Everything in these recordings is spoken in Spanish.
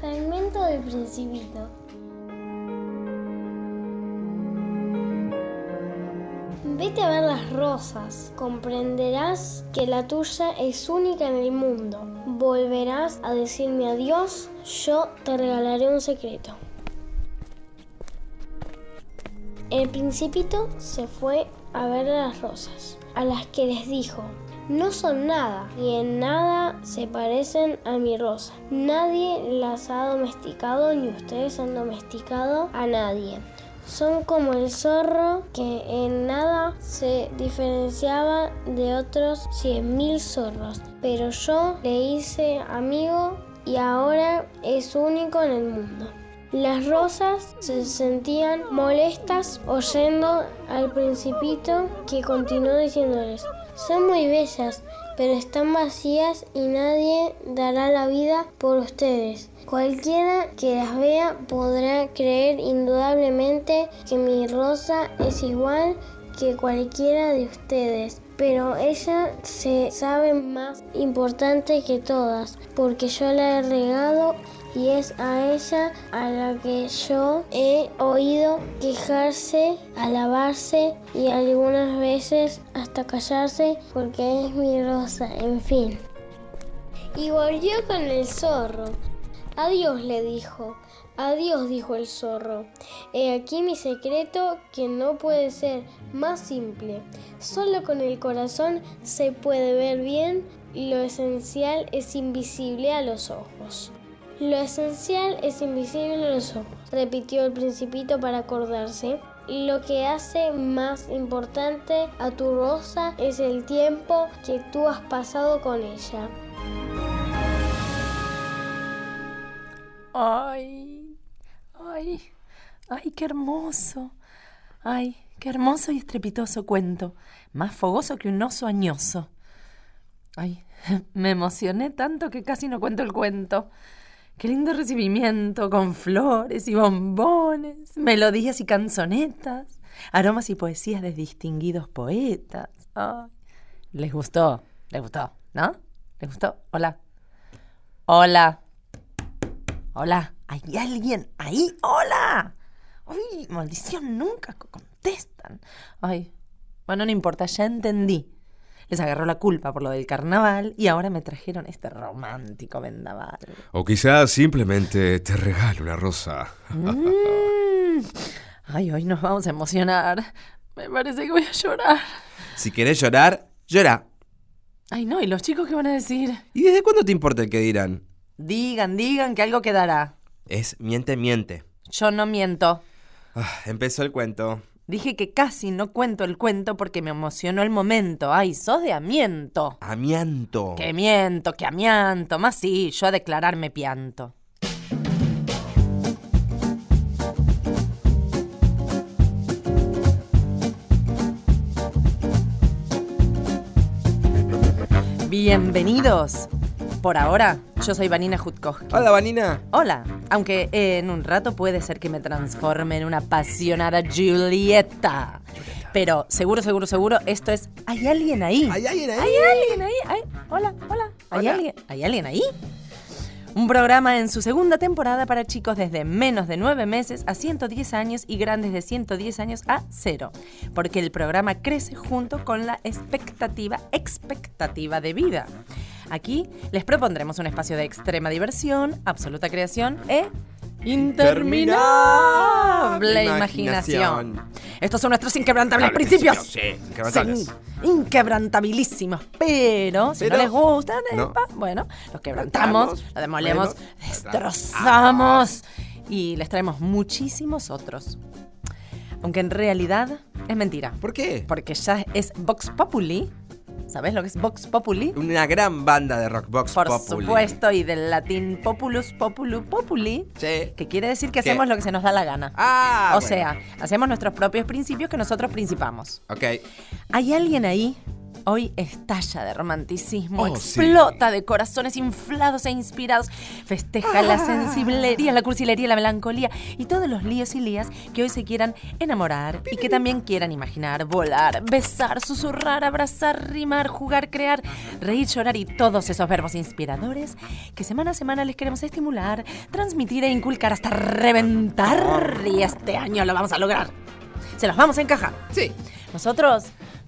Fragmento del Principito. Vete a ver las rosas, comprenderás que la tuya es única en el mundo. Volverás a decirme adiós, yo te regalaré un secreto. El principito se fue a ver las rosas, a las que les dijo, no son nada y en nada se parecen a mi rosa. Nadie las ha domesticado ni ustedes han domesticado a nadie. Son como el zorro que en nada se diferenciaba de otros cien mil zorros. Pero yo le hice amigo y ahora es único en el mundo. Las rosas se sentían molestas oyendo al principito que continuó diciéndoles, son muy bellas, pero están vacías y nadie dará la vida por ustedes. Cualquiera que las vea podrá creer indudablemente que mi rosa es igual que cualquiera de ustedes, pero ella se sabe más importante que todas, porque yo la he regado y es a ella a la que yo he oído quejarse, alabarse y algunas veces hasta callarse porque es mi rosa, en fin. Y volvió con el zorro. Adiós, le dijo. Adiós, dijo el zorro. He aquí mi secreto que no puede ser más simple. Solo con el corazón se puede ver bien lo esencial es invisible a los ojos. Lo esencial es invisible a los ojos, repitió el principito para acordarse. Lo que hace más importante a tu rosa es el tiempo que tú has pasado con ella. Ay, ay, ay, qué hermoso. Ay, qué hermoso y estrepitoso cuento. Más fogoso que un oso añoso. Ay, me emocioné tanto que casi no cuento el cuento. Qué lindo recibimiento, con flores y bombones, melodías y canzonetas, aromas y poesías de distinguidos poetas. Ay, les gustó, les gustó, ¿no? ¿Les gustó? Hola. Hola. Hola. ¿Hay alguien ahí? ¡Hola! ¡Uy, maldición! Nunca contestan. Ay, bueno, no importa, ya entendí. Les agarró la culpa por lo del carnaval y ahora me trajeron este romántico vendaval. O quizás simplemente te regalo una rosa. Mm. Ay, hoy nos vamos a emocionar. Me parece que voy a llorar. Si querés llorar, llora. Ay, no, ¿y los chicos qué van a decir? ¿Y desde cuándo te importa el que dirán? Digan, digan que algo quedará. Es miente, miente. Yo no miento. Ah, empezó el cuento. Dije que casi no cuento el cuento porque me emocionó el momento. Ay, sos de amiento. Amianto. Que miento, que amianto. Más sí, yo a declararme pianto. Bienvenidos. Por ahora, yo soy Vanina Jutkowski. Hola, Vanina. Hola, aunque en un rato puede ser que me transforme en una apasionada Julieta. Pero seguro, seguro, seguro, esto es ¿Hay alguien ahí? ¿Hay alguien ahí? ¿Hay alguien ahí? ¿Hay- Hola, hola. ¿Hay Hola. alguien? ¿Hay alguien ahí? Un programa en su segunda temporada para chicos desde menos de 9 meses a 110 años y grandes de 110 años a cero. Porque el programa crece junto con la expectativa, expectativa de vida. Aquí les propondremos un espacio de extrema diversión, absoluta creación e interminable imaginación. Imaginación. Estos son nuestros inquebrantables principios. Sí, inquebrantables. Inquebrantabilísimos. Pero, si no les gustan, No. bueno, los quebrantamos, Quebrantamos, los demolemos, bueno, destrozamos y les traemos muchísimos otros. Aunque en realidad es mentira. ¿Por qué? Porque ya es Vox Populi. ¿Sabes lo que es Vox Populi? Una gran banda de rock box Por populi. supuesto, y del latín populus, populu, populi, Sí. que quiere decir que ¿Qué? hacemos lo que se nos da la gana. Ah, o bueno. sea, hacemos nuestros propios principios que nosotros principamos. Ok. ¿Hay alguien ahí? Hoy estalla de romanticismo, Oh, sí. explota de corazones inflados e inspirados, festeja la sensiblería, la cursilería, la melancolía y todos los líos y lías que hoy se quieran enamorar y que también quieran imaginar, volar, besar, susurrar, abrazar, rimar, jugar, crear, reír, llorar y todos esos verbos inspiradores que semana a semana les queremos estimular, transmitir e inculcar hasta reventar y este año lo vamos a lograr. Se los vamos a encajar. Sí. Nosotros,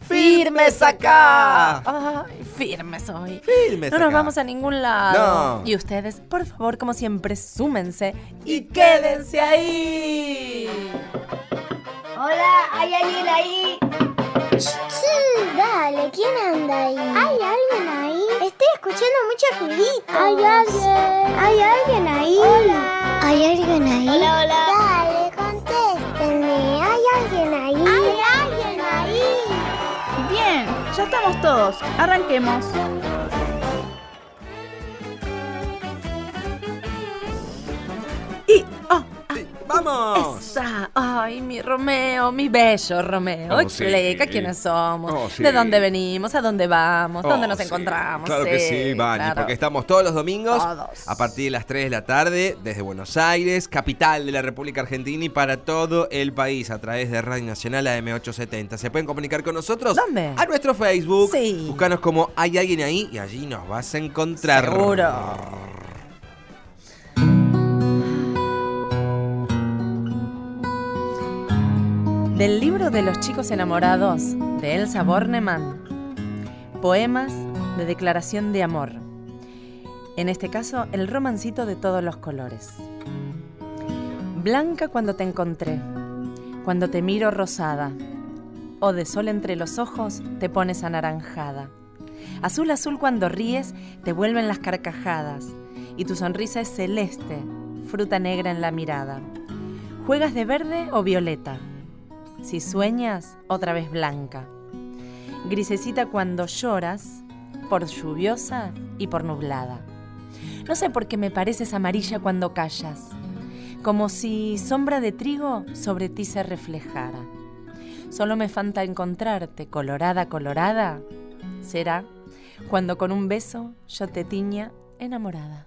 ¡Firmes acá! Ay, firmes hoy. Firmes no nos acá. vamos a ningún lado. No. Y ustedes, por favor, como siempre, súmense y quédense ahí. Hola, ¿hay alguien ahí? Sí, dale, ¿quién anda ahí? ¿Hay alguien ahí? Estoy escuchando mucho ruidito. ¿Hay alguien? ¿Hay alguien ahí? Hola. ¿Hay alguien ahí? Hola, hola. Dale, ya estamos todos. Arranquemos. ¡Vamos! esa. Ay, mi Romeo, mi bello Romeo. Oh, Explica sí. quiénes somos, Oh, sí. de dónde venimos, a dónde vamos, dónde Oh, nos sí. encontramos. Claro que sí, Vani, claro. porque estamos todos los domingos Todos. a partir de las 3 de la tarde desde Buenos Aires, capital de la República Argentina y para todo el país a través de Radio Nacional AM870. ¿Se pueden comunicar con nosotros? ¿Dónde? A nuestro Facebook. Sí. Búscanos como Hay alguien ahí y allí nos vas a encontrar. Seguro. Del libro de los chicos enamorados de Elsa Bornemann, poemas de declaración de amor. En este caso, el romancito de todos los colores. Blanca cuando te encontré, cuando te miro rosada, o de sol entre los ojos te pones anaranjada. Azul, azul cuando ríes, te vuelven las carcajadas, y tu sonrisa es celeste, fruta negra en la mirada. ¿Juegas de verde o violeta? Si sueñas, otra vez blanca. Grisecita cuando lloras, por lluviosa y por nublada. No sé por qué me pareces amarilla cuando callas, como si sombra de trigo sobre ti se reflejara. Solo me falta encontrarte colorada, colorada. Será cuando con un beso yo te tiña enamorada.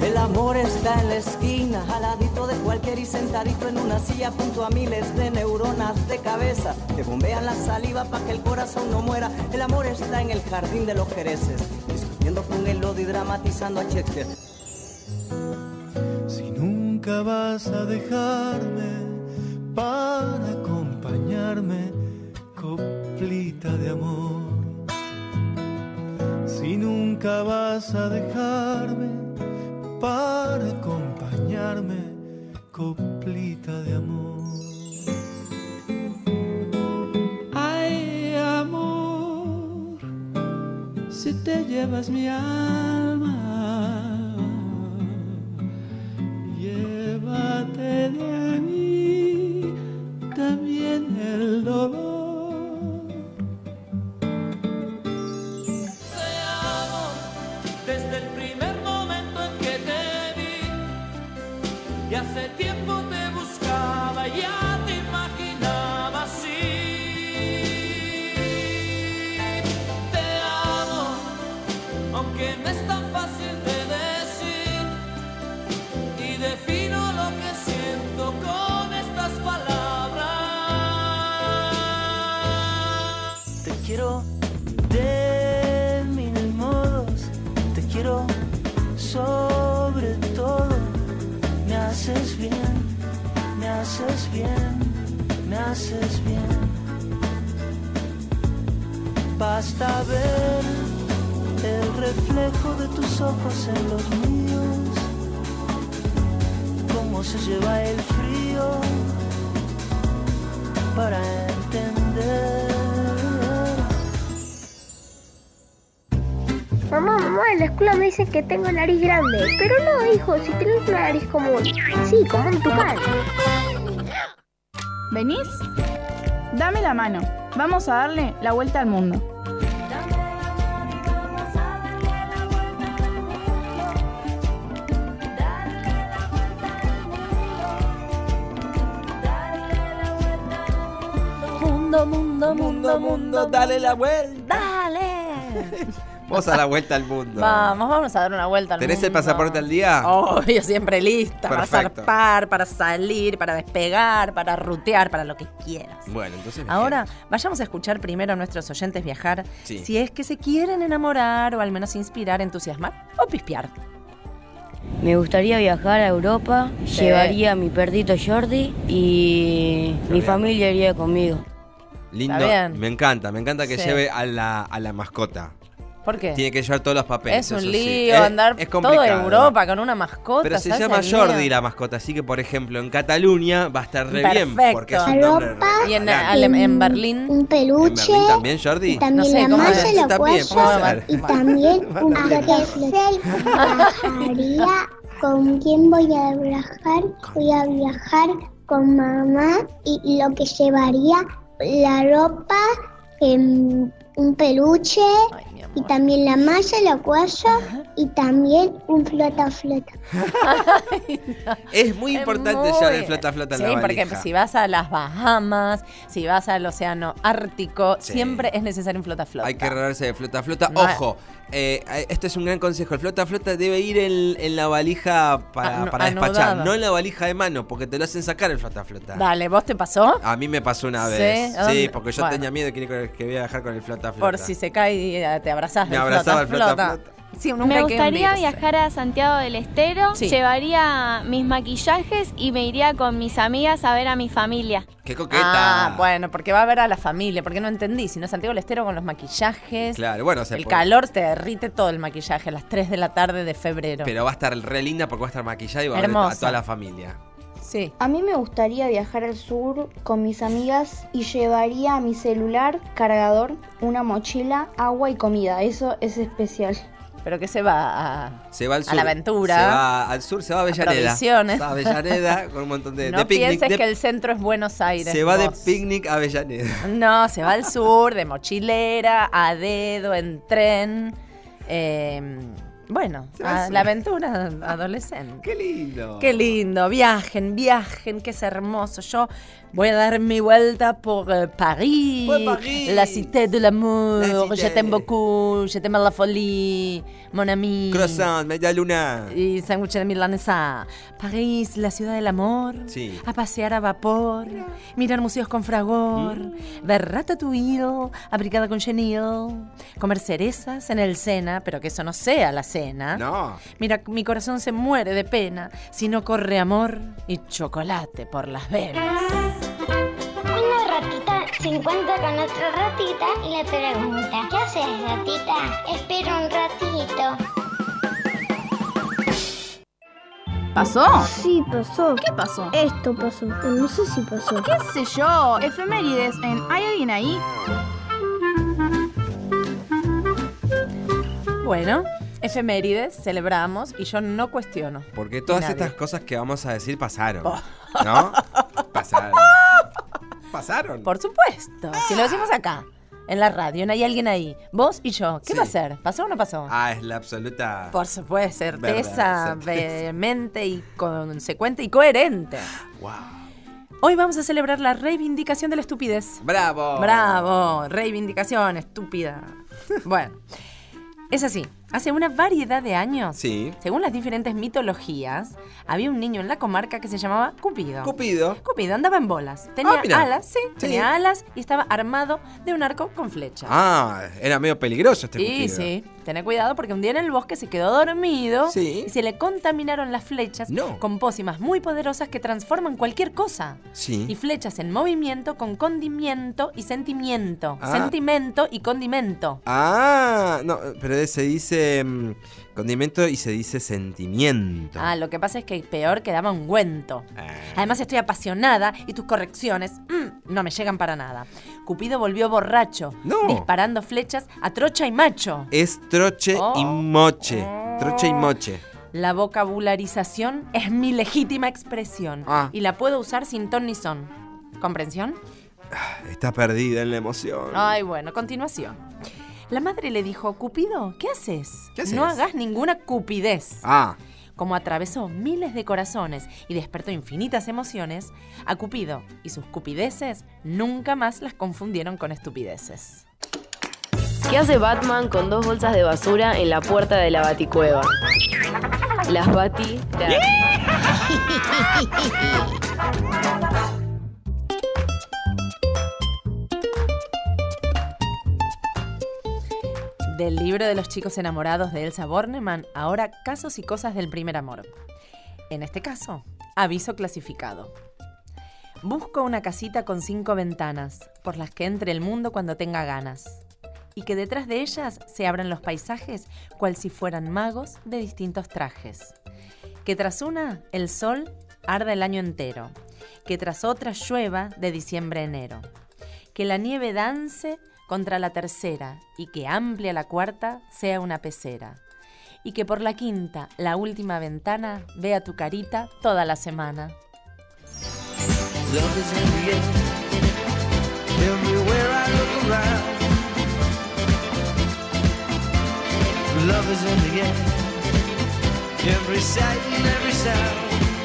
El amor está en la esquina, jaladito de cualquier y sentadito en una silla junto a miles de neuronas de cabeza que bombean la saliva para que el corazón no muera. El amor está en el jardín de los jereces, discutiendo con el odio y dramatizando a Shakespeare. Si nunca vas a dejarme para acompañarme, coplita de amor. Si nunca vas a dejarme para acompañarme, coplita de amor. Ay, amor, si te llevas mi alma, llévate de mí también el dolor. Sobre todo. Me haces bien, me haces bien, me haces bien. Basta ver el reflejo de tus ojos en los míos, cómo se lleva el frío para entender. Mamá, en la escuela me dicen que tengo nariz grande. Pero no, hijo, si tienes una nariz común. Sí, como un tucán. ¿Venís? Dame la mano. Vamos a darle la vuelta al mundo. Mundo Mundo, mundo, mundo, mundo, dale la vuelta. Dale. Vamos a la vuelta al mundo. Vamos, vamos a dar una vuelta al ¿Tenés el mundo. pasaporte al día? Obvio, siempre lista. Perfecto. Para zarpar, para salir, para despegar, para rutear, para lo que quieras. Bueno, entonces. Ahora, vayamos a escuchar primero a nuestros oyentes viajar Sí. si es que se quieren enamorar o al menos inspirar, entusiasmar o pispear. Me gustaría viajar a Europa, Sí. llevaría a mi perrito Jordi y mi familia iría conmigo. Lindo. Me encanta, me encanta que Sí. lleve a la, a la mascota. ¿Por qué? Tiene que llevar todos los papeles. es un sí. lío Es- andar es todo complicado. Europa con una mascota. Pero se ¿sabes llama Jordi lío? la mascota, así que por ejemplo en Cataluña va a estar re bien Perfecto. porque es un nombre Europa. re Y en, en Berlín. Un ¿En peluche. Berlín también, Jordi? Y también No sé, la ¿cómo malla, es? la También, cuello puede ser. y también un viajaría. ¿Con quién voy a viajar? Voy a viajar con mamá y lo que llevaría la ropa, em, un peluche Ay, y también la malla, la cuello y también un flota flota. Es muy importante muy- llevar el flota flota en Sí, la porque si vas a las Bahamas, si vas al océano Ártico, Sí. siempre es necesario un flota flota. Hay que regarse de flota flota. No Ojo, eh, esto es un gran consejo. El flota flota debe ir en, en la valija para, para despachar, no en la valija de mano, porque te lo hacen sacar el flota flota. Dale, ¿vos te pasó? A mí me pasó una vez. ¿A Sí, porque yo Bueno. tenía miedo que, que voy a viajar con el flota flota. Por si se cae y eh, te abrazás. Me abrazaba el flota flota. flota. Sí, Me gustaría hundirse. viajar a Santiago del Estero, Sí. llevaría mis maquillajes y me iría con mis amigas a ver a mi familia. ¡Qué coqueta! Ah, bueno, porque va a ver a la familia, porque no entendí, si no Santiago del Estero con los maquillajes. Claro, bueno, se El puede- calor te derrite todo el maquillaje a las 3 de la tarde de febrero. Pero va a estar re linda porque va a estar maquillada y va a ver a toda la familia. Sí. A mí me gustaría viajar al sur con mis amigas y llevaría mi celular, cargador, una mochila, agua y comida. Eso es especial. Pero que se va a... Se va al A sur. la aventura. Se va al sur, se va a Avellaneda. provisiones. Se va a Avellaneda con un montón de, no de picnic. pienses de- que el centro es Buenos Aires. se va de picnic a Avellaneda. No, se va al sur, de mochilera, a dedo, en tren. eh, bueno, a la aventura adolescente. ¡Qué lindo! Qué lindo, viajen, viajen, que es hermoso. Yo voy a dar mi vuelta por eh, París, Por París. la cité de l'amour, La je t'aime beaucoup, je t'aime la folie, mon ami. Croissant, media luna. Y sándwich de milanesa. París, la ciudad del amor. Sí. A pasear a vapor. Mirar museos con fragor. Mm. Ver ratatouille, abrigada con chenille. Comer cerezas en el Sena, pero que eso no sea la cena. No. Mira, mi corazón se muere de pena si no corre amor y chocolate por las venas. Se encuentra con otra ratita y le pregunta, ¿qué haces ratita? Espera un ratito. ¿Pasó? Sí, pasó. ¿Qué pasó? Esto pasó, pero no sé si pasó. ¿Qué sé yo? Efemérides en ¿Hay alguien ahí? Bueno, efemérides, celebramos y yo no cuestiono. Porque todas Nadie. estas cosas que vamos a decir pasaron. Oh. ¿No? Pasaron. Pasaron. Por supuesto, si lo decimos acá, en la radio, no hay alguien ahí, vos y yo, ¿qué Sí. va a ser? ¿Pasó o no pasó? Ah, es la absoluta. Por supuesto, certeza, Verdad, certeza. vehemente y consecuente y coherente. Wow. Hoy vamos a celebrar la reivindicación de la estupidez. ¡Bravo! Bravo, reivindicación estúpida. Bueno, es así. Hace una variedad de años, Sí. según las diferentes mitologías, había un niño en la comarca que se llamaba Cupido. Cupido. Cupido andaba en bolas. Tenía Ah, alas, sí, Sí. tenía alas y estaba armado de un arco con flechas. Ah, era medio peligroso este Sí, Cupido. sí. Tené cuidado porque un día en el bosque se quedó dormido Sí. y se le contaminaron las flechas No. con pócimas muy poderosas que transforman cualquier cosa. Sí. Y flechas en movimiento con condimiento y sentimiento. Ah. Sentimento y condimento. Ah, no, pero se dice mm, condimento y se dice sentimiento. Ah, lo que pasa es que peor quedaba ungüento. Ah. Además estoy apasionada y tus correcciones mm, no me llegan para nada. Cupido volvió borracho, No. disparando flechas a trocha y macho. Es troche y Oh. moche. Troche y moche. La vocabularización es mi legítima expresión Ah. y la puedo usar sin ton ni son. ¿Comprensión? Está perdida en la emoción. Ay, bueno, continuación. La madre le dijo, Cupido, ¿qué haces? ¿Qué haces? No hagas ninguna cupidez. Ah, como atravesó miles de corazones y despertó infinitas emociones, a Cupido y sus cupideces nunca más las confundieron con estupideces. ¿Qué hace Batman con dos bolsas de basura en la puerta de la baticueva? Las bati... Del libro de los chicos enamorados de Elsa Bornemann, ahora casos y cosas del primer amor. En este caso, aviso clasificado. Busco una casita con cinco ventanas, por las que entre el mundo cuando tenga ganas, y que detrás de ellas se abran los paisajes cual si fueran magos de distintos trajes. Que tras una, el sol arda el año entero, que tras otra llueva de diciembre a enero, que la nieve dance contra la tercera y que amplia la cuarta sea una pecera. Y que por la quinta, la última ventana, vea tu carita toda la semana. Love is in the every sound.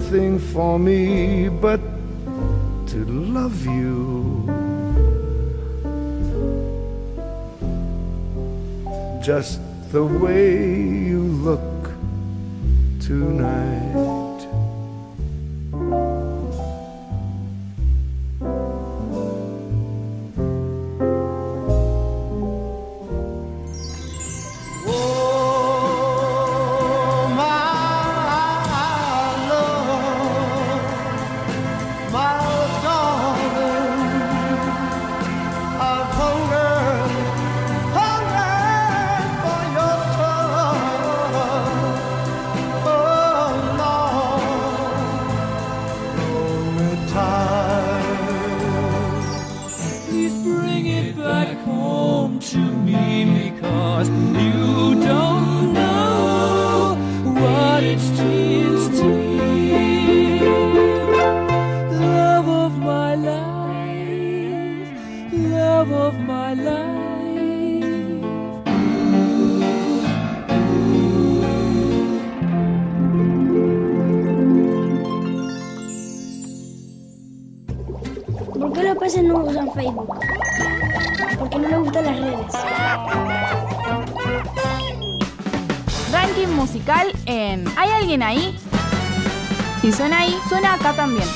Nothing for me but to love you. Just the way you look tonight. Acá también.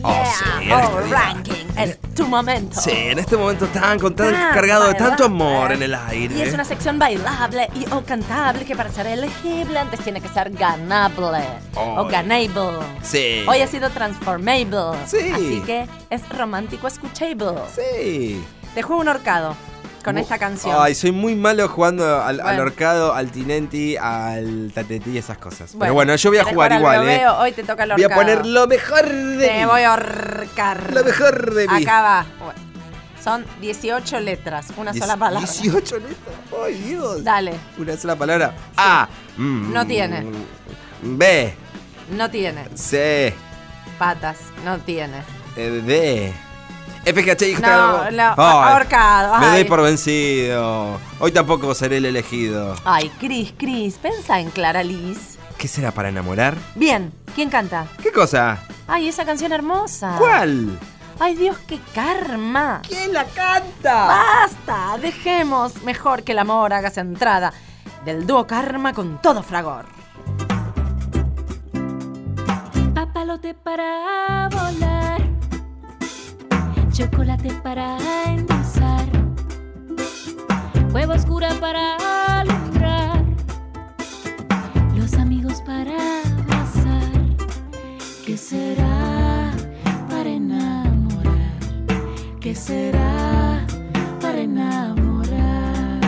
Oh, sí, este día. ranking, es tu momento. Sí, en este momento tan, con tan Tan cargado de tanto bailable. amor en el aire. Y es una sección bailable y o cantable que para ser elegible antes tiene que ser ganable o Ay. ganable. Sí. Hoy ha sido transformable. Sí. Así que es romántico escuchable. Sí. Te juego un horcado con esta canción. Ay, soy muy malo jugando al, al Bueno. horcado, al tinenti, al tatetí y esas cosas. Pero Bueno, yo voy a ¿querés jugar al igual, ¿eh? Hoy te toca el Voy a horcado. poner lo mejor de Te mí. voy a ahorcar. Lo mejor de mí. Acá va. Bueno, Son 18 letras, una Diez- sola palabra. 18 letras. Ay, Dios. Dale, Una sola palabra. A. mm, No tiene. B. no tiene. C. Patas, no tiene. eh, D. F, G, H, I, J, No, no, Ay, ahorcado, Me doy por vencido. Hoy tampoco seré el elegido. Ay, Cris, Cris, pensa en Clara Liz. ¿Qué será para enamorar? Bien, ¿quién canta? ¿Qué cosa? Ay, esa canción hermosa. ¿Cuál? Ay, Dios, qué karma. ¿Quién la canta? Basta, dejemos mejor que el amor haga esa entrada del dúo karma con todo fragor. Papalote para volar, chocolate para endulzar, huevo oscura para alumbrar para abrazar? ¿Qué será para enamorar? ¿Qué será para enamorar?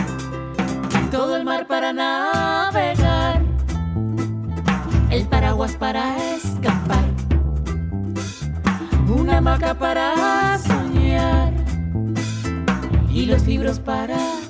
Todo el mar para navegar, el paraguas para escapar, una hamaca para y los libros para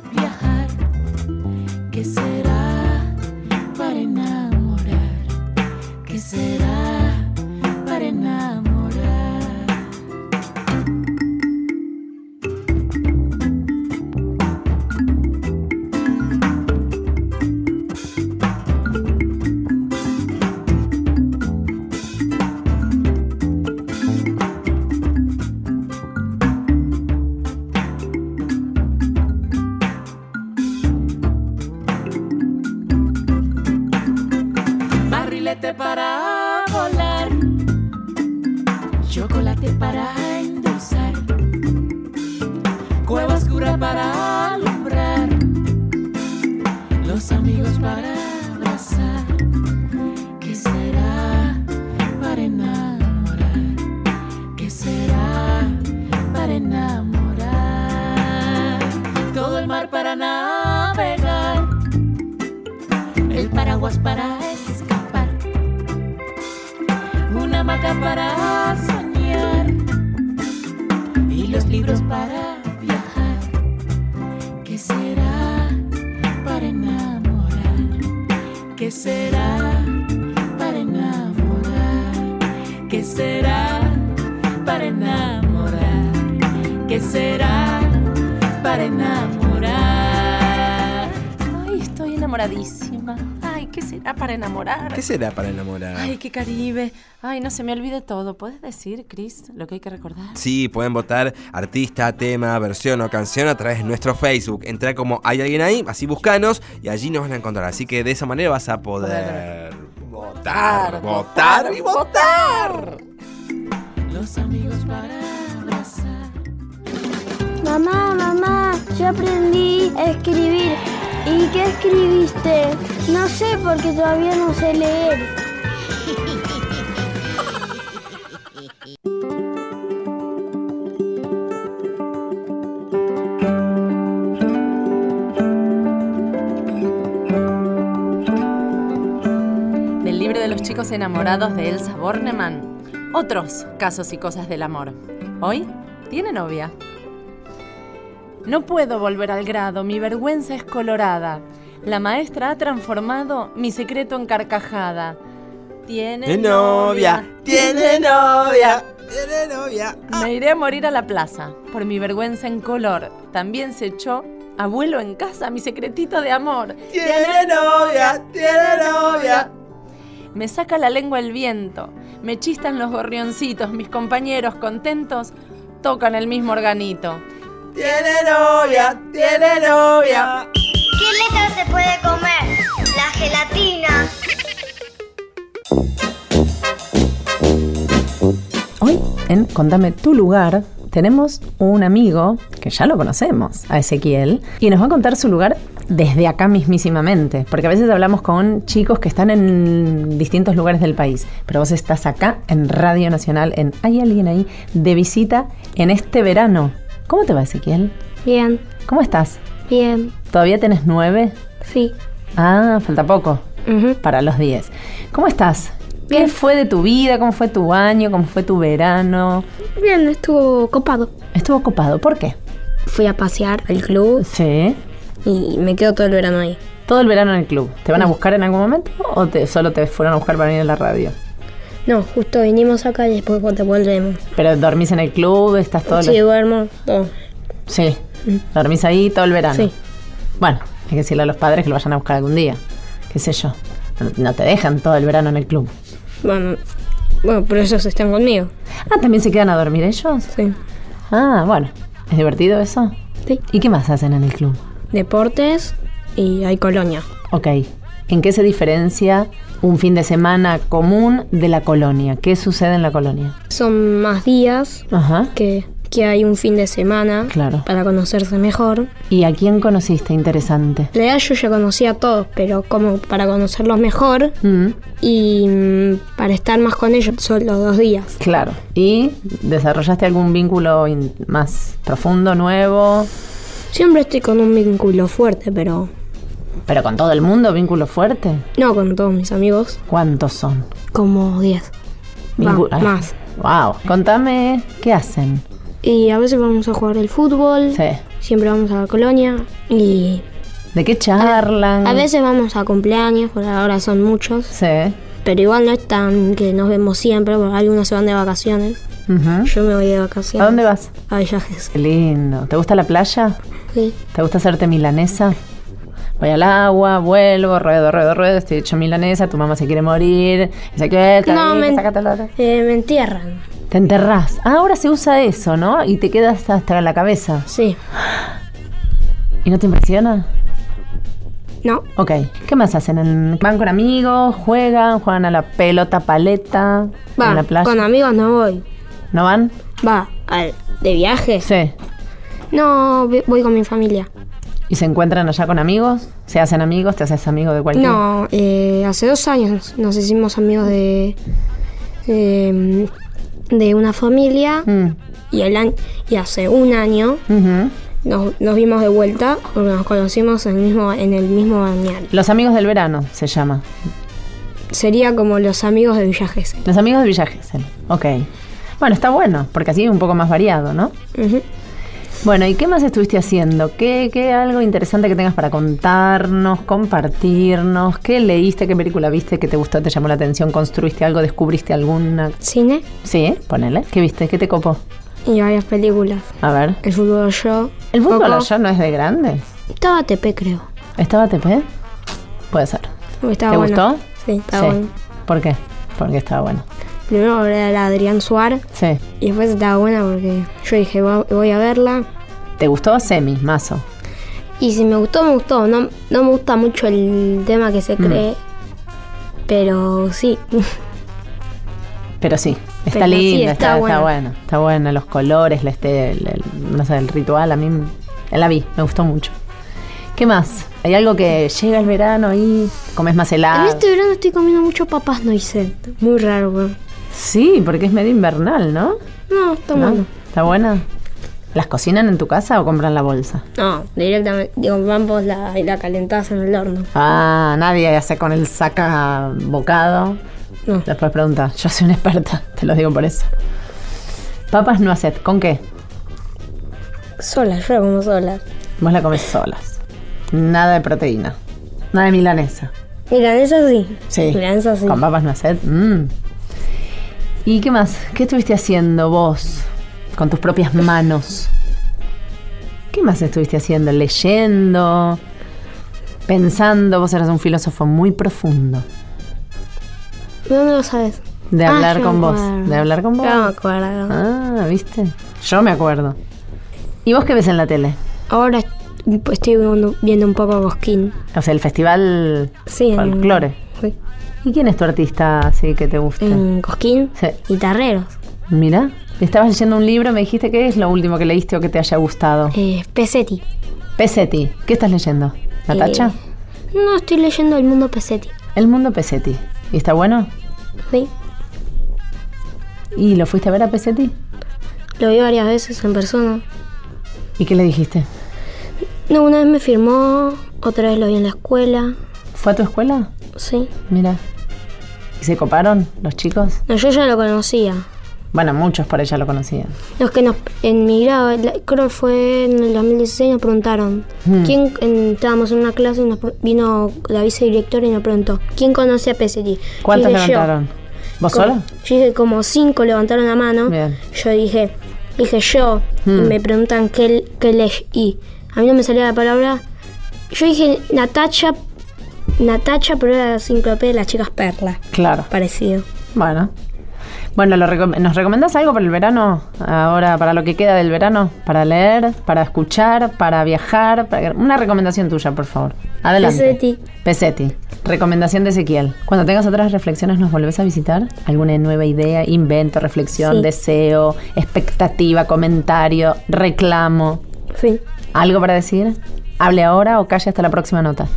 el paraguas para escapar, una hamaca para soñar y los libros para viajar. ¿Qué será para enamorar? ¿Qué será para enamorar? ¿Qué será para enamorar? ¿Qué será para enamorar? Ay, estoy enamoradísima. ¿Qué será para enamorar? ¿Qué será para enamorar? Ay, qué Caribe. Ay, no se me olvide todo. ¿Puedes decir, Chris, lo que hay que recordar? Sí, pueden votar artista, tema, versión o canción a través de nuestro Facebook. Entra como hay alguien ahí, así buscanos y allí nos van a encontrar. Así que de esa manera vas a poder votar, votar y votar. Los amigos para abrazar. Mamá, mamá, yo aprendí a escribir. ¿Y qué escribiste? No sé porque todavía no sé leer. Del libro de los chicos enamorados de Elsa Bornemann. Otros casos y cosas del amor. Hoy tiene novia. No puedo volver al grado, mi vergüenza es colorada. La maestra ha transformado mi secreto en carcajada. Tiene novia, tiene novia, tiene novia. Me iré a morir a la plaza por mi vergüenza en color. También se echó abuelo en casa mi secretito de amor. Tiene novia, tiene novia. Me saca la lengua el viento, me chistan los gorrioncitos, mis compañeros contentos tocan el mismo organito. Tiene novia, tiene novia. ¿Qué letra se puede comer? La gelatina. Hoy en Contame tu lugar tenemos un amigo que ya lo conocemos, a Ezequiel, y nos va a contar su lugar desde acá mismísimamente, porque a veces hablamos con chicos que están en distintos lugares del país, pero vos estás acá en Radio Nacional, en Hay alguien ahí de visita en este verano. ¿Cómo te va Ezequiel? Bien, ¿Cómo estás? bien, ¿Todavía tenés nueve? sí. Ah, falta poco Ujú. para los diez. ¿Cómo estás? ¿Qué Bien. fue de tu vida? ¿Cómo fue tu año? ¿Cómo fue tu verano? Bien, estuvo copado. Estuvo ocupado. ¿Por qué? Fui a pasear al club Sí. y me quedo todo el verano ahí. Todo el verano en el club. ¿Te van a buscar en algún momento o te, solo te fueron a buscar para venir a la radio? No, justo vinimos acá y después te volvemos. Pero dormís en el club, estás todo Sí, duermo, todo. Sí. Dormís ahí todo el verano. Sí. Bueno, hay que decirle a los padres que lo vayan a buscar algún día. ¿Qué sé yo? No, no te dejan todo el verano en el club. Bueno, bueno, pero ellos están conmigo. Ah, ¿también se quedan a dormir ellos? Sí. Ah, bueno. ¿Es divertido eso? Sí. ¿Y qué más hacen en el club? Deportes y hay colonia. Ok. ¿En qué se diferencia un fin de semana común de la colonia? ¿Qué sucede en la colonia? Son más días Ajá. que que hay un fin de semana Claro. para conocerse mejor. ¿Y a quién conociste interesante? La verdad yo ya conocía a todos, pero como para conocerlos mejor Mm, y mm, para estar más con ellos solo dos días. claro. ¿Y desarrollaste algún vínculo más profundo, nuevo? Siempre estoy con un vínculo fuerte, pero ¿Pero con todo el mundo, vínculo fuerte? no con todos mis amigos. ¿Cuántos son? Como 10. Va, Vincu- Ay, más. Wow. Contame, ¿qué hacen? Y a veces vamos a jugar el fútbol. Sí. Siempre vamos a la colonia. Y ¿De qué charlan? a veces vamos a cumpleaños, por ahora son muchos. Sí. Pero igual no es tan que nos vemos siempre, porque algunos se van de vacaciones. Ujú. Yo me voy de vacaciones. ¿A dónde vas? A Villajes. Qué lindo. ¿Te gusta la playa? Sí. ¿Te gusta hacerte milanesa? Voy al agua, vuelvo, ruedo, ruedo, ruedo, estoy hecho milanesa, tu mamá se quiere morir. Está No, me, eh, me entierran. Te enterrás. Ah, ahora se usa eso, ¿no? Y te quedas hasta la cabeza. Sí. ¿Y no te impresiona? No. Ok. ¿Qué más hacen? ¿En- ¿Van con amigos? ¿Juegan? ¿Juegan a la pelota paleta? Va, ¿En la playa? con amigos no voy. ¿No van? Va, al- ¿de viaje? Sí. No, voy con mi familia. ¿Y se encuentran allá con amigos? ¿Se hacen amigos? ¿Te haces amigo de cualquier? No, eh, hace dos años nos hicimos amigos de, de, de una familia Mm. y, el año, y hace un año nos, nos vimos de vuelta porque nos conocimos en el mismo, en el mismo balneario. Los amigos del verano se llama. Sería como los amigos de Villa Gesell. Los amigos de Villa Gesell. Ok. Bueno, está bueno, porque así es un poco más variado, ¿no? Bueno, ¿y qué más estuviste haciendo? ¿Qué, qué algo interesante que tengas para contarnos, compartirnos? ¿Qué leíste, qué película viste que te gustó, te llamó la atención? ¿Construiste algo, descubriste alguna? Cine Sí, ponele. ¿Qué viste? ¿Qué te copó? y varias películas. A ver. El fútbol yo. ¿El fútbol Coco. allá no es de grande? Estaba TP, creo. ¿Estaba TP? Puede ser. Estaba ¿Te bueno. gustó? Sí, estaba bueno. ¿Por qué? Porque estaba bueno. Primero era Adrián Suárez Sí. y después estaba buena porque yo dije, "Va- voy a verla. ¿Te gustó Semi, Mazo? Y si me gustó, me gustó. No, no me gusta mucho el tema que se Mm. cree, pero sí. Pero sí, está Pero linda, está está, está buena. buena. Está buena, los colores, la este, el, el- no sé, el ritual, a mí la vi, me gustó mucho. ¿Qué más? ¿Hay algo que llega el verano y comes más En helado? este verano estoy comiendo mucho papas noisette. Muy raro, weón. Sí, porque es medio invernal, ¿no? No, está ¿No? bueno. ¿Está buena? ¿Las cocinan en tu casa o compran la bolsa? No, directamente, digo, vamos la, y la calentás en el horno. Ah, nadie hace con el saca bocado. No. Después pregunta, yo soy una experta, te lo digo por eso. Papas no haced, ¿con qué? Sola, yo la como sola. Vos la comes solas. Nada de proteína. Nada de milanesa. Milanesa sí. Sí. Milanesa sí. Con papas no haced. Mm. ¿Y qué más? ¿Qué estuviste haciendo vos con tus propias manos? ¿Qué más estuviste haciendo? ¿Leyendo? ¿Pensando? Vos eras un filósofo muy profundo. ¿De dónde lo sabes? De Ah, hablar con vos. acuerdo. De hablar con vos. Yo me acuerdo. Ah, ¿viste? Yo me acuerdo. ¿Y vos qué ves en la tele? Ahora est- estoy viendo, viendo un poco Cosquín. O sea, el festival Sí, en- folclore. Sí. ¿Y quién es tu artista así que te gusta? En Cosquín, Sí. guitarreros. Mira, estabas leyendo un libro, me dijiste que es lo último que leíste o que te haya gustado. Eh, Pesetti. Pesetti. ¿Qué estás leyendo? ¿Natacha? Eh, no, estoy leyendo El Mundo Pesetti. El mundo Pesetti. ¿Y está bueno? Sí. ¿Y lo fuiste a ver a Pesetti? Lo vi varias veces en persona. ¿Y qué le dijiste? No, una vez me firmó, otra vez lo vi en la escuela. ¿Fue a tu escuela? Sí. Mira. ¿Y se coparon los chicos? No, yo ya lo conocía. Bueno, muchos por ella lo conocían. Los que nos, en mi grado, creo que fue en el 2016, nos preguntaron. Hmm. ¿Quién, en- estábamos en una clase y nos vino la vicedirectora y nos preguntó, ¿quién conoce a Pesetti? ¿Cuántos dije, yo. levantaron? ¿Vos Como- sola? Yo dije como cinco levantaron la mano. Bien. Yo dije, dije yo. Hmm. Y me preguntan qué, qué leí. A mí no me salía la palabra. Yo dije Natacha, Natacha, pero era la de las chicas perlas. Claro. Parecido. Bueno. Bueno, lo recom- ¿nos recomendás algo para el verano? Ahora, para lo que queda del verano, para leer, para escuchar, para viajar, para- una recomendación tuya, por favor. Adelante. Pesetti. Pesetti. Recomendación de Ezequiel. Cuando tengas otras reflexiones, ¿nos volvés a visitar? ¿Alguna nueva idea, invento, reflexión, Sí. deseo, expectativa, comentario, reclamo? Sí. ¿Algo para decir? ¿Hable ahora o calle hasta la próxima nota?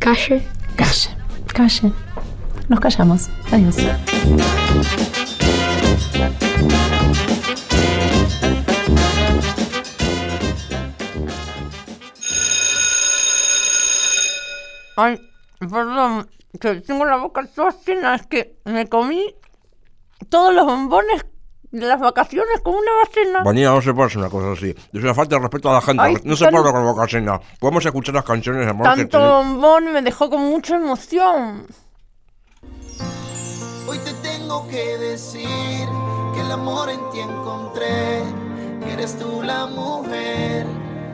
Calle. Calle. Calle. Nos callamos. Adiós. Ay, perdón, que tengo la boca toda llena. Es que me comí todos los bombones de las vacaciones como una ballena. Vanina, no se puede hacer una cosa así. Es una falta de respeto a la gente. Ay, no se tan- puede con llena. Podemos escuchar las canciones de amor Tanto bombón me dejó con mucha emoción. Hoy te tengo que decir que el amor en ti encontré, que eres tú la mujer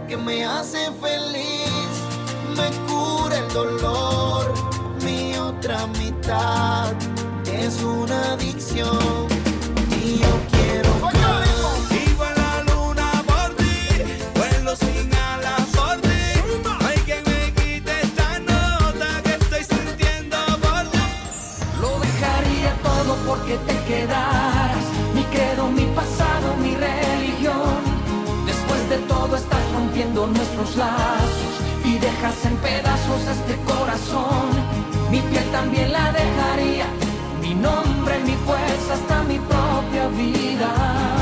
que me hace feliz, me cura el dolor, mi otra mitad es una adicción y yo quiero más. Vivo en la luna por ti, vuelo sin. No hay quien me quite esta nota que estoy sintiendo. Lo dejaría todo porque te quedaras. Mi credo, mi pasado, mi religión. Después de todo estás rompiendo nuestros lazos y dejas en pedazos este corazón. Mi piel también la dejaría. Nombre, mi fuerza, hasta mi propia vida.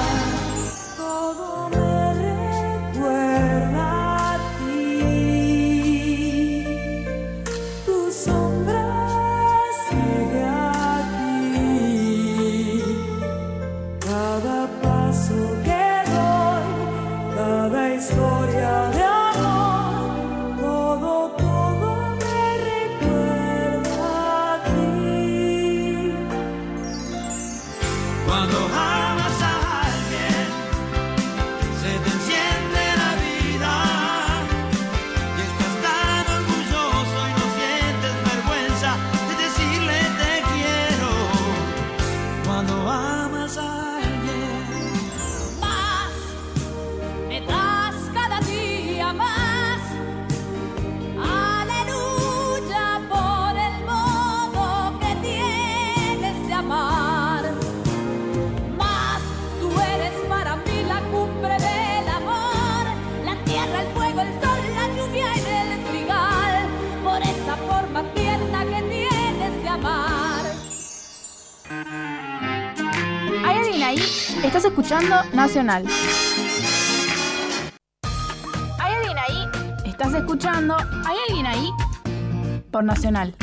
Escuchando Nacional. ¿Hay alguien ahí? Estás escuchando. ¿Hay alguien ahí? Por Nacional.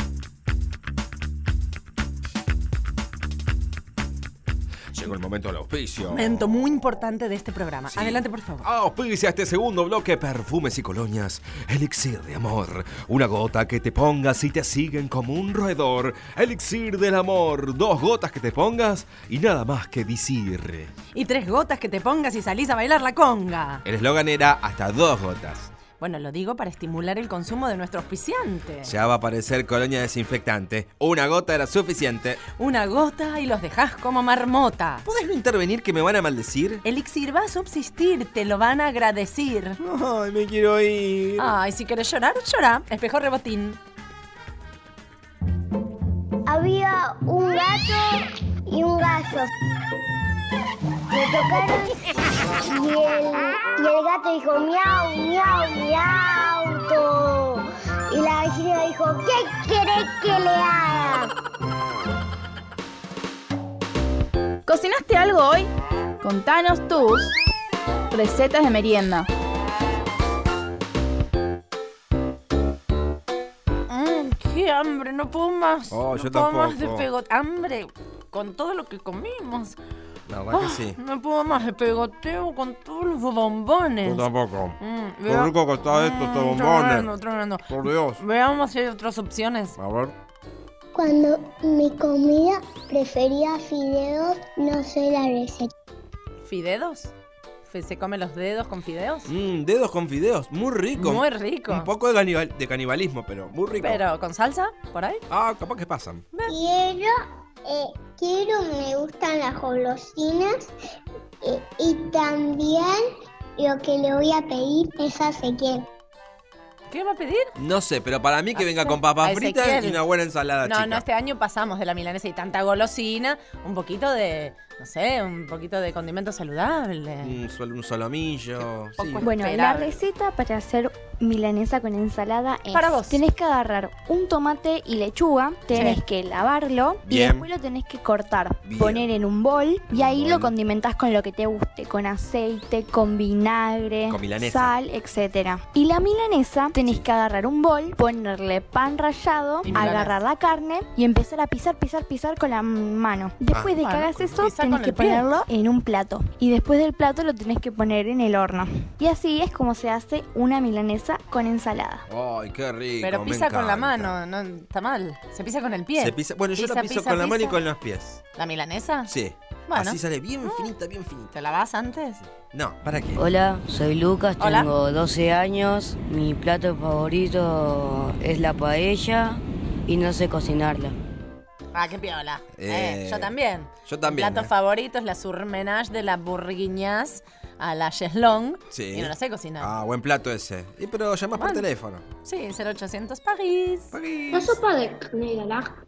Momento del auspicio. Momento muy importante de este programa. Adelante, por favor. Auspicia este segundo bloque Perfumes y Colonias. Elixir de amor. Una gota que te pongas y te siguen como un roedor. Elixir del amor. Dos gotas que te pongas y nada más que decir. Y tres gotas que te pongas y salís a bailar la conga. El eslogan era hasta dos gotas. Bueno, lo digo para estimular el consumo de nuestro auspiciante. Ya va a aparecer colonia desinfectante. Una gota era suficiente. Una gota y los dejás como marmota. ¿Podés no intervenir que me van a maldecir? Elixir va a subsistir, te lo van a agradecer. Ay, me quiero ir. Ay, si quieres llorar, llora. Espejo rebotín. Había un gato y un gallo. Me tocaron y el, y el gato dijo miau, miau, miau. to". Y la gallina dijo, ¿qué querés que le haga? ¿Cocinaste algo hoy? Contanos tus recetas de merienda. Mmm, qué hambre, no puedo más. Oh, no yo puedo más de tampoco. pegot. Hambre con todo lo que comimos. La verdad que Ah, sí. No puedo más de pegoteo con todos los bombones. Yo tampoco. Mm, Qué vea- rico que está esto, este Mm, bombones. Tremendo, tremendo. Por Dios. Veamos si hay otras opciones. A ver. Cuando mi comida prefería fideos, no sé la receta. ¿Fideos? Fe- ¿Se come los dedos con fideos? Mmm, dedos con fideos. Muy rico. Muy rico. Un poco de, canibal- de canibalismo, pero muy rico. Pero, ¿con salsa? ¿Por ahí? Ah, capaz que pasan. Quiero eh, quiero, me gustan las golosinas eh, y también lo que le voy a pedir es a Ezequiel. ¿Qué va a pedir? No sé, pero para mí que venga con papas fritas y una buena ensalada No, chica. no, este año pasamos de la milanesa y tanta golosina, un poquito de, no sé, un poquito de condimento saludable. Un, sol- un solomillo. sí. Bueno, la receta para hacer milanesa con ensalada es... Para vos. Tenés que agarrar un tomate y lechuga, tenés Sí. que lavarlo y Bien. después lo tenés que cortar, Bien. poner en un bol y Un ahí lo condimentás con lo que te guste, con aceite, con vinagre, Con milanesa. sal, etcétera. Y la milanesa tenés que agarrar un bol, ponerle pan rallado, Y agarrar la carne y empezar a pisar, pisar, pisar con la mano. Después de que Bueno, hagas eso, tenés que ponerlo en un plato. Y después del plato lo tenés que poner en el horno. Y así es como se hace una milanesa con ensalada. Ay, qué rico. Pero me pisa con la mano, no está mal. Se pisa con el pie. Se pisa, bueno, yo la piso con la mano y con los pies. ¿La milanesa? Sí. Bueno. Así sale bien finita, bien finita. ¿Te lavas antes? No, ¿para qué? Hola, soy Lucas, Hola. tengo 12 años. Mi plato favorito es la paella y no sé cocinarla. Ah, qué piola. Eh, Eh, yo también. yo también, Mi plato eh. favorito es la surmenage de la bourguignas a la cheslong. Sí. Y no la sé cocinar. Ah, buen plato ese. Y pero llamás por teléfono. Sí, 0800 París. La sopa de Knegalag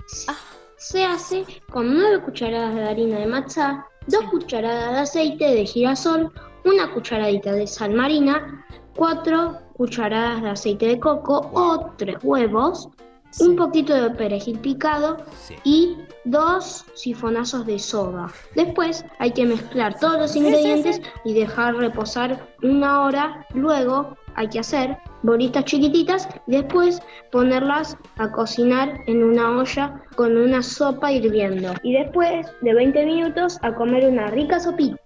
se hace con 9 cucharadas de harina de matzá, 2 cucharadas de aceite de girasol, una cucharadita de sal marina, 4 cucharadas de aceite de coco o 3 huevos, un poquito de perejil picado Sí. y dos sifonazos de soda. Después hay que mezclar todos los ingredientes y dejar reposar una hora. Luego hay que hacer bolitas chiquititas y después ponerlas a cocinar en una olla con una sopa hirviendo. Y después de 20 minutos a comer una rica sopita.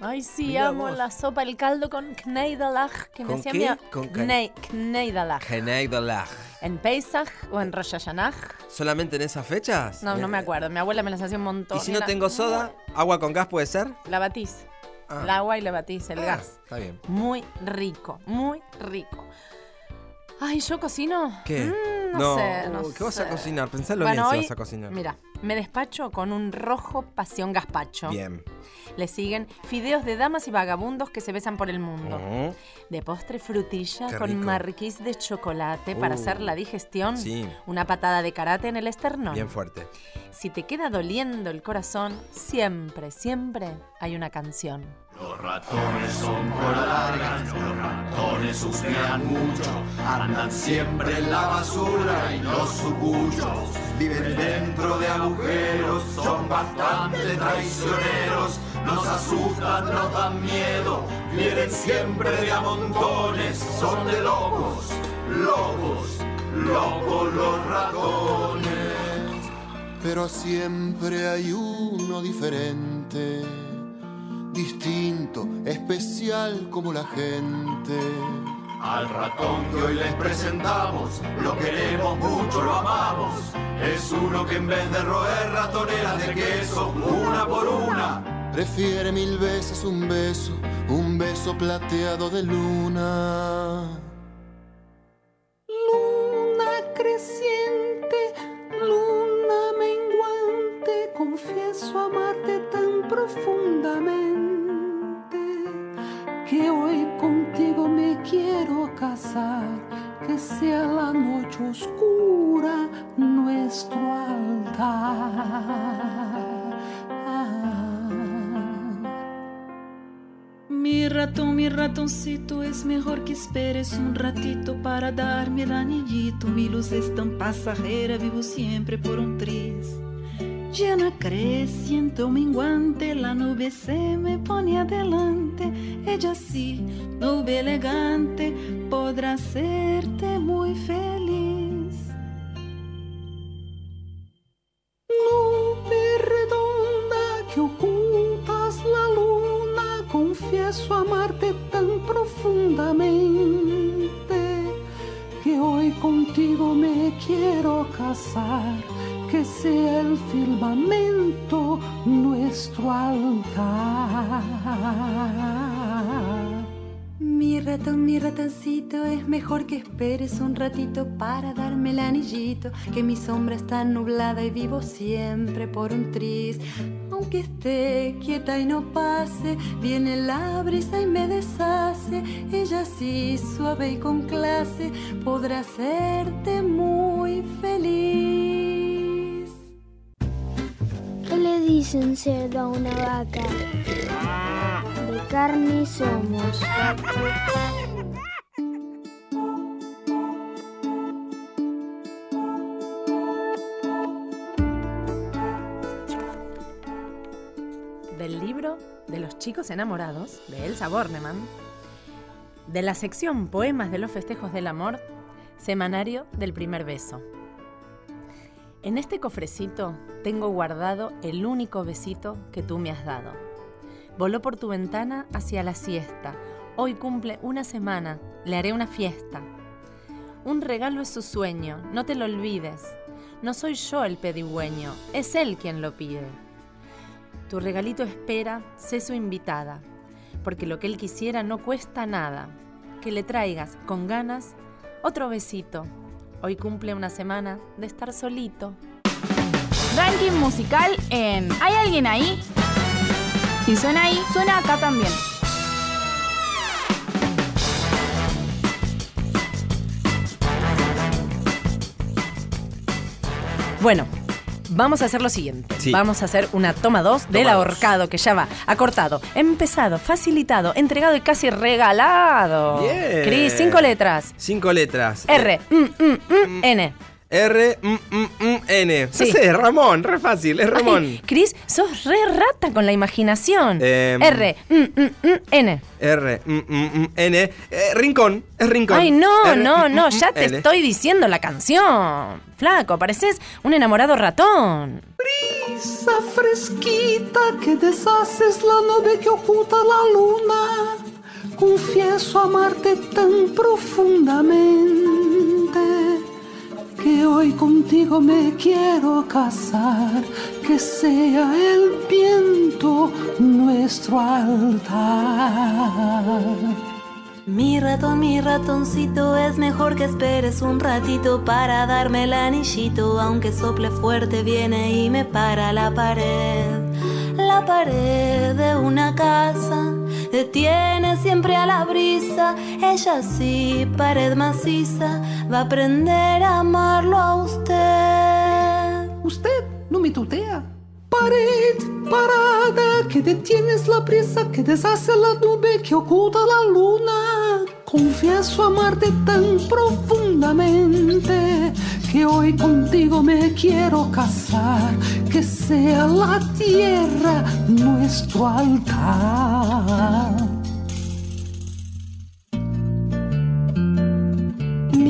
Ay, sí, amo vos. la sopa, el caldo con kneidelach que me ¿Con hacía qué? Con ca- Knei- kneidelach. Geneidolach. ¿En Pesach o en Rosh Hashanah? ¿Solamente en esas fechas? No, no Eh, me acuerdo. Mi abuela me las hacía un montón. ¿Y si no Era- tengo soda? ¿Agua con gas puede ser? La batís. Ah. El agua y la batís, el Ah, gas. Está bien. Muy rico, muy rico. Ay, ¿yo cocino? ¿Qué? Mm, no, sé, no Uy, ¿Qué vas a sé. cocinar? Pensalo Bueno, bien si hoy, vas a cocinar. Mira, me despacho con un rojo pasión gazpacho. Bien. Le siguen fideos de damas y vagabundos que se besan por el mundo. Ujú. De postre frutilla con rico. marquís de chocolate para Uh, hacer la digestión. sí. Una patada de karate en el esternón. Bien fuerte. Si te queda doliendo el corazón, siempre, siempre hay una canción. Los ratones son cola larga, los ratones suspiran mucho, andan siempre en la basura y los sucuchos viven dentro de agujeros, son bastante traicioneros, nos asustan, nos dan miedo, vienen siempre de a montones, son de locos, locos, locos los ratones. pero siempre hay uno diferente, distinto, especial como la gente. Al ratón que hoy les presentamos, lo queremos mucho, lo amamos. Es uno que en vez de roer ratoneras de queso, una por una, Prefiere mil veces un beso, un beso plateado de luna. Luna casar, que sea la noche oscura nuestro altar. Mi ratón, mi ratoncito, es mejor que esperes un ratito para darme el anillito. Mi luz es tan pasajera, vivo siempre por un tris. Llena creciente o menguante, la nube se me pone adelante. Ella sí, nube elegante, podrá hacerte muy feliz. Nube redonda que ocultas la luna, confieso amarte tan profundamente que hoy contigo me quiero casar, que sea el firmamento nuestro altar. Mi ratón, mi ratoncito, es mejor que esperes un ratito para darme el anillito, que mi sombra está nublada y vivo siempre por un tris. Aunque esté quieta y no pase, viene la brisa y me deshace. Ella sí, suave y con clase, podrá hacerte muy feliz. ¿Qué le dicen cerdo a una vaca? De carne somos. Del libro de los chicos enamorados de Elsa Bornemann, de la sección Poemas de los Festejos del Amor, semanario del primer beso. En este cofrecito tengo guardado el único besito que tú me has dado. Voló por tu ventana hacia la siesta. Hoy cumple una semana, le haré una fiesta. Un regalo es su sueño, no te lo olvides. No soy yo el pedigüeño, es él quien lo pide. Tu regalito espera, sé su invitada, porque lo que él quisiera no cuesta nada. Que le traigas con ganas otro besito. Hoy cumple una semana de estar solito. Ranking musical en ¿Hay alguien ahí? Si suena ahí, suena acá también. Bueno, vamos a hacer lo siguiente. Sí. Vamos a hacer una toma 2 del ahorcado que ya va acortado, empezado, facilitado, entregado y casi regalado. Bien. Cris, cinco letras. Cinco letras. R, M, M, M, N. Sí. No sé, Ramón, re fácil, es Ramón. Cris, sos re rata con la imaginación. Em. R, mm, mm, mm, N. R, M, M, M, N. Eh, rincón, es rincón. Ay, no, no, no, ya te estoy diciendo la canción. Flaco, pareces un enamorado ratón. Brisa fresquita que deshaces la nube que oculta la luna. Confieso amarte tan profundamente que hoy contigo me quiero casar. Que sea el viento nuestro altar. Mi ratón, mi ratoncito, es mejor que esperes un ratito para darme el anillito, aunque sople fuerte viene y me para la pared. La pared de una casa detiene siempre a la brisa, ella sí, pared maciza, va a aprender a amarlo a usted. ¿Usted no me tutea? Pared parada que detienes la prisa que deshace la nube que oculta la luna. Confieso amarte tan profundamente que hoy contigo me quiero casar. Que sea la tierra nuestro altar.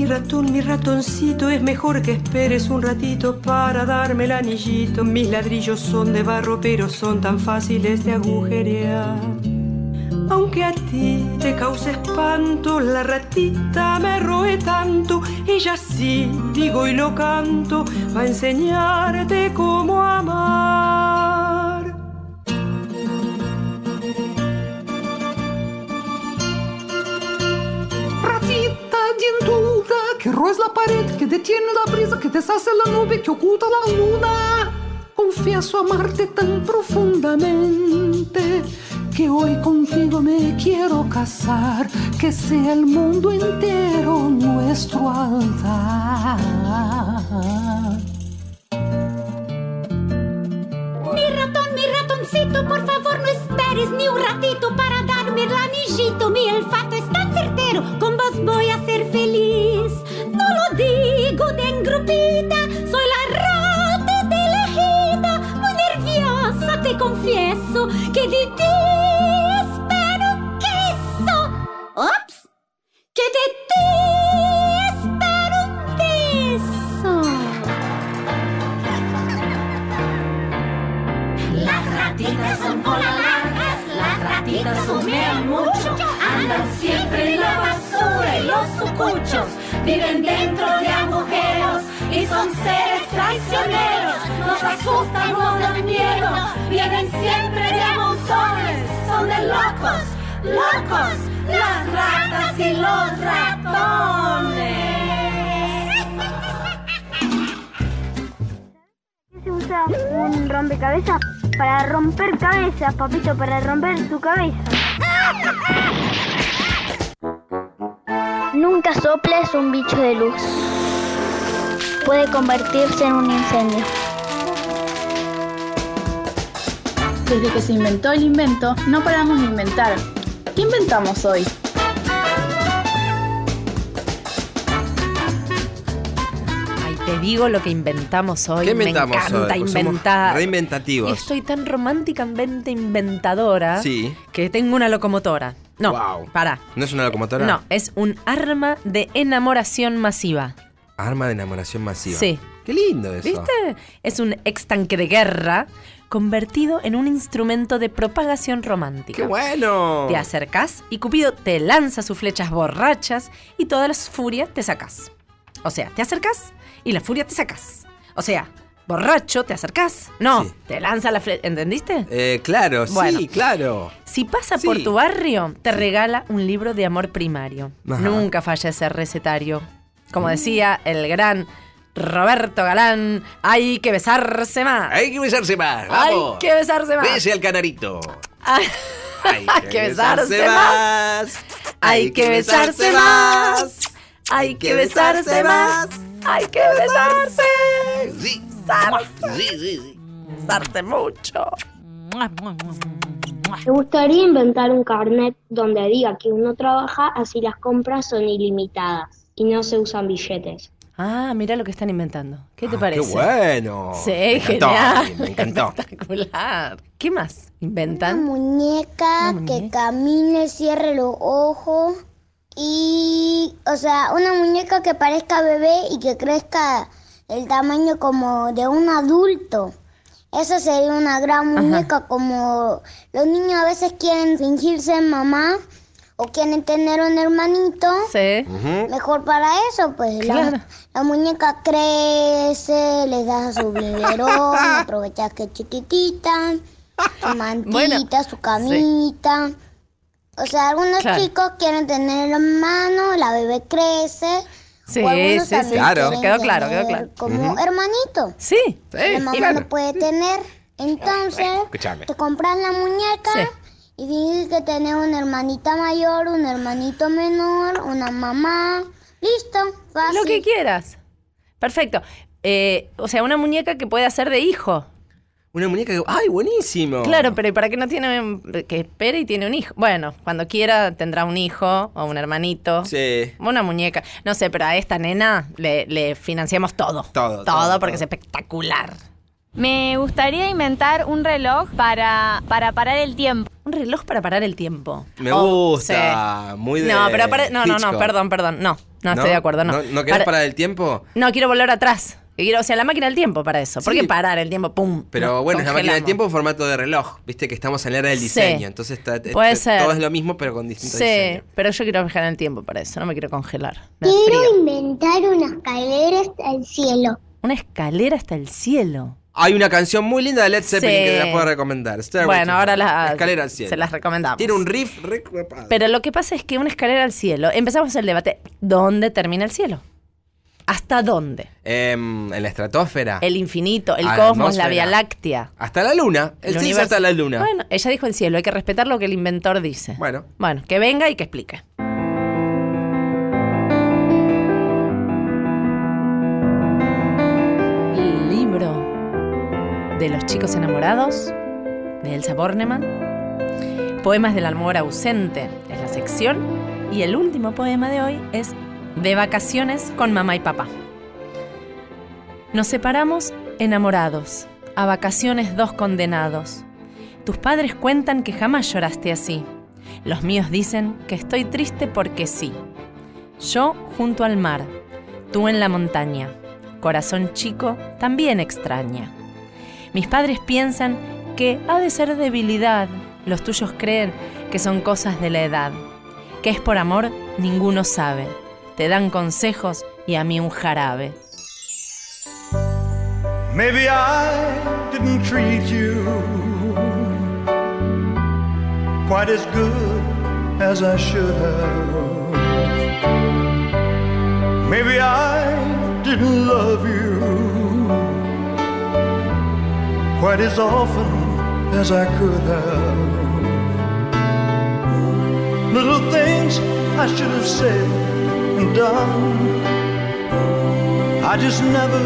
Ratón, mi ratoncito, es mejor que esperes un ratito para darme el anillito. Mis ladrillos son de barro, pero son tan fáciles de agujerear. Aunque a ti te cause espanto, la ratita me roe tanto. Ella sí, digo y lo canto, va a enseñarte cómo amar. Que roes la pared, que detiene la brisa, que deshace la nube, que oculta la luna. Confieso amarte tan profundamente que hoy contigo me quiero casar, que sea el mundo entero nuestro altar. Mi ratón, mi ratoncito, por favor no esperes ni un ratito para darme el anillito. Mi olfato es tan certero, con vos voy a ser feliz. No lo digo de engrupida, soy la rata de. Muy nerviosa te confieso que de ti espero queso. ¡Ups! Que de ti espero un. Las ratitas son cola largas, las ratitas humean mucho, andan siempre en la basura y los sucuchos viven dentro de agujeros y son seres traicioneros. Nos asustan, nos dan miedo, vienen siempre de montones, son de locos, locos, las ratas y los ratones. se usa un rompecabezas? Para romper cabezas, papito, para romper tu cabeza. Nunca soples un bicho de luz. Puede convertirse en un incendio. Desde que se inventó el invento, no paramos de inventar. ¿Qué inventamos hoy? Ay, te digo lo que inventamos hoy. ¿Qué inventamos Me encanta hoy? Pues somos inventar. Reinventativos. Estoy tan románticamente inventadora Sí. que tengo una locomotora. No, para. ¿No es una locomotora? No, es un arma de enamoración masiva. Arma de enamoración masiva. Sí. Qué lindo eso. ¿Viste? Es un ex tanque de guerra convertido en un instrumento de propagación romántica. ¡Qué bueno! Te acercás y Cupido te lanza sus flechas borrachas y todas las furias te sacas. O sea, te acercás y la furia te sacas. O sea, borracho, te acercás. No, te lanza la flecha. ¿Entendiste? Eh, claro, Bueno. sí, claro. Si pasa por tu barrio, te regala un libro de amor primario. Ajá. Nunca falla ese recetario. Como decía el gran Roberto Galán, hay que besarse más. Hay que besarse más. Hay Vamos. que besarse más. Bese al canarito. Hay, hay que besarse más. Hay que besarse más. Hay que besarse más. Hay que besarse. Sí. Besarse. Sí, sí, sí. Besarse mucho. Me gustaría inventar un carnet donde diga que uno trabaja así las compras son ilimitadas y no se usan billetes. Ah, mira lo que están inventando. ¿Qué te Ah, parece? Qué bueno. Sí, Me encantó, genial. Me encantó. Espectacular. ¿Qué más Una inventan? muñeca que camine, cierre los ojos y, o sea, una muñeca que parezca bebé y que crezca el tamaño como de un adulto. Esa sería una gran muñeca como los niños a veces quieren fingirse mamá o quieren tener un hermanito. Sí. Mejor para eso, pues Claro. la, la muñeca crece, le das su biberón, aprovechas que es chiquitita, su mantita, su camita. O sea, algunos Claro. chicos quieren tener hermano, la bebé crece. Sí, sí, sí. Claro. Quedó claro, quedó tener claro. Como hermanito. Sí. La mamá claro. no puede tener. Entonces, Escúchame. te compras la muñeca Sí. y dices que tenés una hermanita mayor, un hermanito menor, una mamá. Listo, fácil. Lo que quieras. Perfecto. Eh, o sea, una muñeca que puede hacer de hijo. Una muñeca que. ¡Ay, buenísimo! Claro, pero ¿y para qué no tiene. que espere y tiene un hijo? Bueno, cuando quiera tendrá un hijo o un hermanito. Sí. Una muñeca. No sé, pero a esta nena le, le financiamos todo. Todo, Todo, todo, porque todo. es espectacular. Me gustaría inventar un reloj para, para parar el tiempo. Un reloj para parar el tiempo. Me Oh, gusta. Muy de. No, pero no, no, no, perdón, perdón. No, no, estoy de acuerdo, no. ¿No, no querés Para- parar el tiempo? No, quiero volver atrás. Quiero, o sea, la máquina del tiempo para eso. ¿Por Sí. qué parar el tiempo? ¡Pum! Pero bueno, es la máquina del tiempo en formato de reloj. Viste que estamos en la era del Sí. diseño. Entonces está, Puede está- ser. todo es lo mismo, pero con distintos Sí, diseños. pero yo quiero viajar en el tiempo para eso. No me quiero congelar. Me Quiero inventar una escalera hasta el cielo. Una escalera hasta el cielo. Hay una canción muy linda de Led Zeppelin Sí. que te la puedo recomendar. Stairway Bueno, to ahora la, Escalera al cielo. se las recomendamos. Tiene un riff re. Pero lo que pasa es que una escalera al cielo, empezamos el debate, ¿dónde termina el cielo? ¿Hasta dónde? Em, en la estratosfera. El infinito, el cosmos, la. Vía Láctea. Hasta la luna. El, sí es universo. hasta la luna. Bueno, ella dijo el cielo, hay que respetar lo que el inventor dice. Bueno. Bueno, que venga y que explique. Libro de los chicos enamorados de Elsa Bornemann. Poemas del amor ausente es la sección. Y el último poema de hoy es De vacaciones con mamá y papá. Nos separamos enamorados, a vacaciones dos condenados. Tus padres cuentan que jamás lloraste así. Los míos dicen que estoy triste porque sí. Yo junto al mar, tú en la montaña. Corazón chico también extraña. Mis padres piensan que ha de ser debilidad. Los tuyos creen que son cosas de la edad. Que es por amor, ninguno sabe. Te dan consejos y a mí un jarabe. Maybe I didn't treat you quite as good as I should have. Maybe I didn't love you quite as often as I could have. Little things I should have said and done. I just never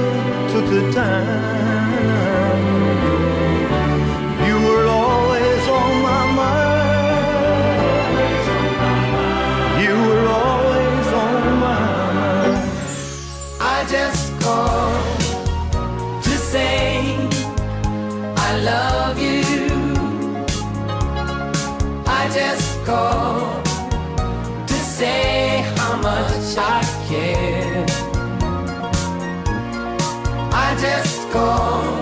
took the time. You were always on my mind. You were always on my mind. I just called to say I love you. I just called to say I care. I just called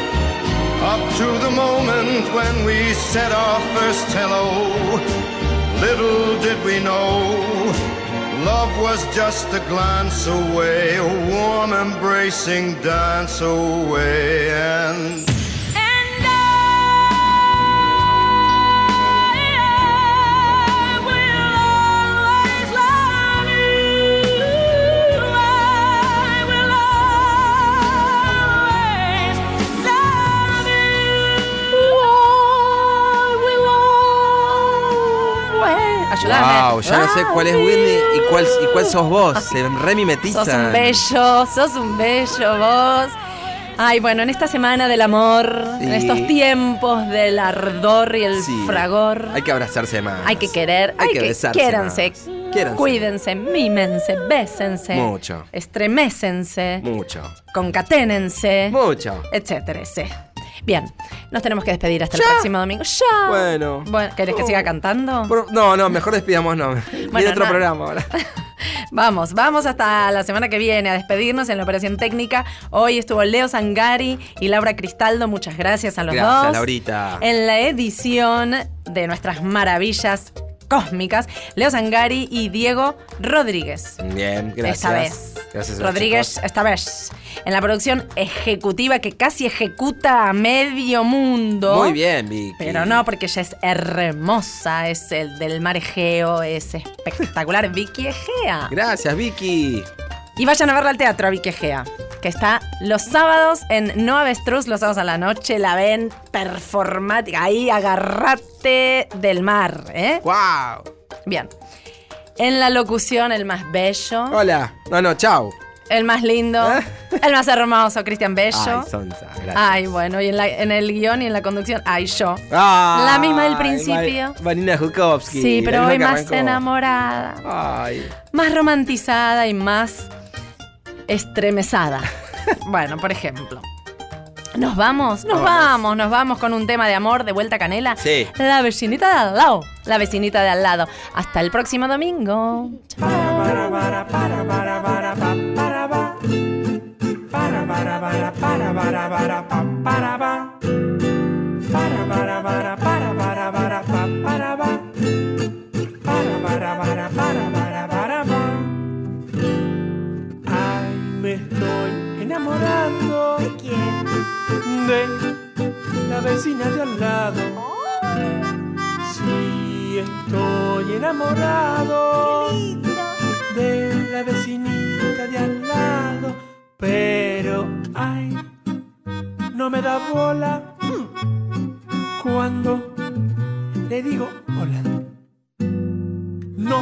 Up to the moment when we said our first hello. Little did we know, love was just a glance away, a warm embracing dance away. And Ayúdame. Wow, ya no sé cuál es Whitney y cuál, y cuál sos vos. Se remimetizan. Sos un bello, sos un bello vos. Ay, bueno, en esta semana del amor, en estos tiempos del ardor y el Sí. fragor, Hay que abrazarse más. hay que querer, Hay hay, que que, besarse quiéranse. Quiéranse. cuídense, mímense, bésense, Mucho. estremécense, Mucho. concaténense, Mucho. etcétera. ese. Bien, nos tenemos que despedir hasta el próximo domingo. ¡Ya! Bueno. Bueno, ¿querés que siga cantando? Por- no, no, mejor despidamos, no. Viene otro programa ahora. Vamos, vamos hasta la semana que viene a despedirnos en la operación técnica. Hoy estuvo Leo Sangari y Laura Cristaldo. Muchas gracias a los Gracias, dos. Laurita. En la edición de nuestras maravillas cósmicas, Leo Sangari y Diego Rodríguez. Bien, gracias. Esta vez. Gracias Rodríguez, chicos. esta vez. En la producción ejecutiva que casi ejecuta a medio mundo. Muy bien, Vicky. Pero no, porque ella es hermosa, es el del mar Egeo, es espectacular. Vicky Egea. Gracias, Vicky. Y vayan a verla al teatro a Vicky Egea, que está los sábados en No Avestruz, los sábados a la noche. La ven performática. Ahí, agarrate del mar, ¿eh? ¡Wow! Bien. En la locución, el más bello. Hola. No, no, chao. El más lindo. El más hermoso, Cristian Bello. Ay, Sonsa, gracias. Ay, bueno, y en, la- en el guion y en la conducción, ay, yo. Ay, la misma del principio. Marina Jukovsky. Sí, pero hoy más arrancó. enamorada. Ay. Más romantizada y más estremezada. bueno, por ejemplo. ¿Nos vamos? Nos vamos, nos vamos con un tema de amor de vuelta a canela. Sí. La vecinita de al lado. La vecinita de al lado. Hasta el próximo domingo. Para, De la vecina de al lado. Sí, estoy enamorado. De la vecinita de al lado. Pero, ay, no me da bola cuando le digo hola. No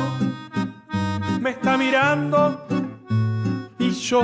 me está mirando y yo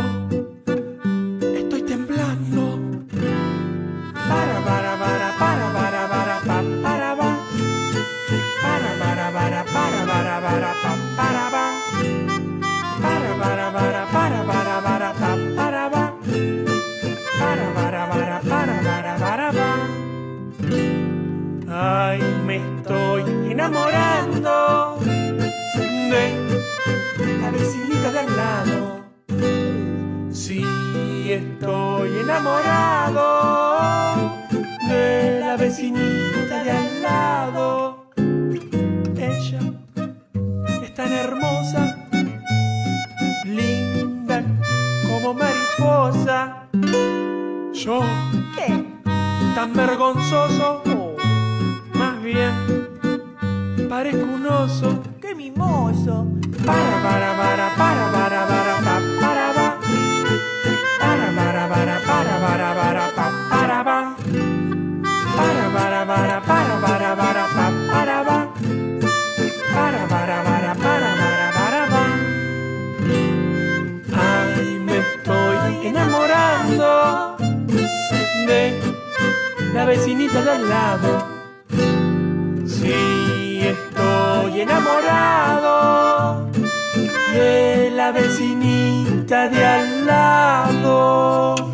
Vergonzoso, más bien parezco un oso. ¡Qué mimoso! Para, para, para, para, para, para, pa, para, de al lado. Sí, estoy enamorado de la vecinita de al lado.